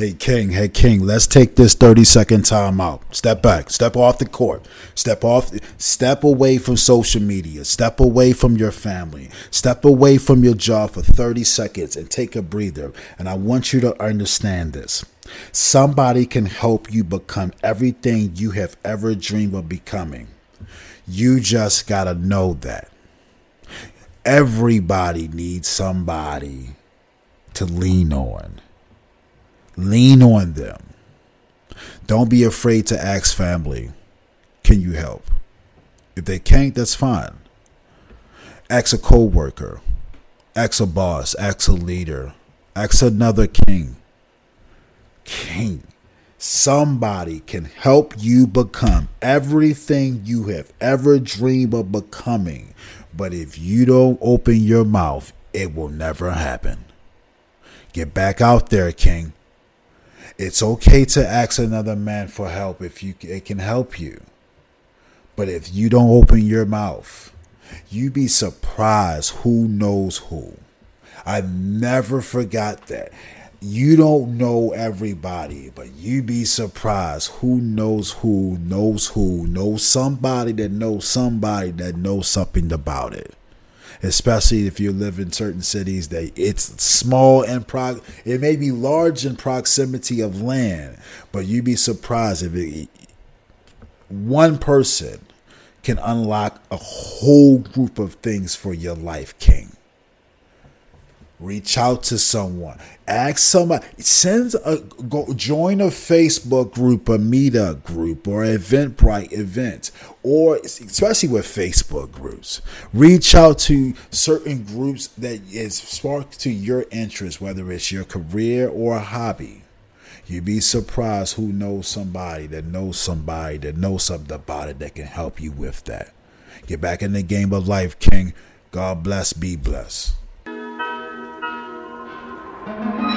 Hey King, hey King, let's take this 30 second time out. Step back, step off the court, step off, step away from social media, step away from your family, step away from your job for 30 seconds and take a breather. And I want you to understand this. Somebody can help you become everything you have ever dreamed of becoming. You just got to know that. Everybody needs somebody to lean on. Lean on them. Don't be afraid to ask family, can you help? If they can't, that's fine. Ask a co-worker, ask a boss, ask a leader, ask another king. King. Somebody can help you become everything you have ever dreamed of becoming. But if you don't open your mouth, it will never happen. Get back out there, King. It's okay to ask another man for help if you it can help you. But if you don't open your mouth, you be surprised who knows who. I never forgot that. You don't know everybody, but you be surprised who knows who knows who knows somebody that knows somebody that knows something about it especially if you live in certain cities that it's small and pro. it may be large in proximity of land but you'd be surprised if it, one person can unlock a whole group of things for your life king reach out to someone. Ask somebody. Send a go join a facebook group a meetup group or eventbrite event or especially with facebook groups. Reach out to certain groups that is sparked to your interest whether it's your career or a hobby. You'd be surprised who knows somebody that knows somebody that knows something about it that can help you with that. Get back in the game of life king. God bless be blessed Thank you.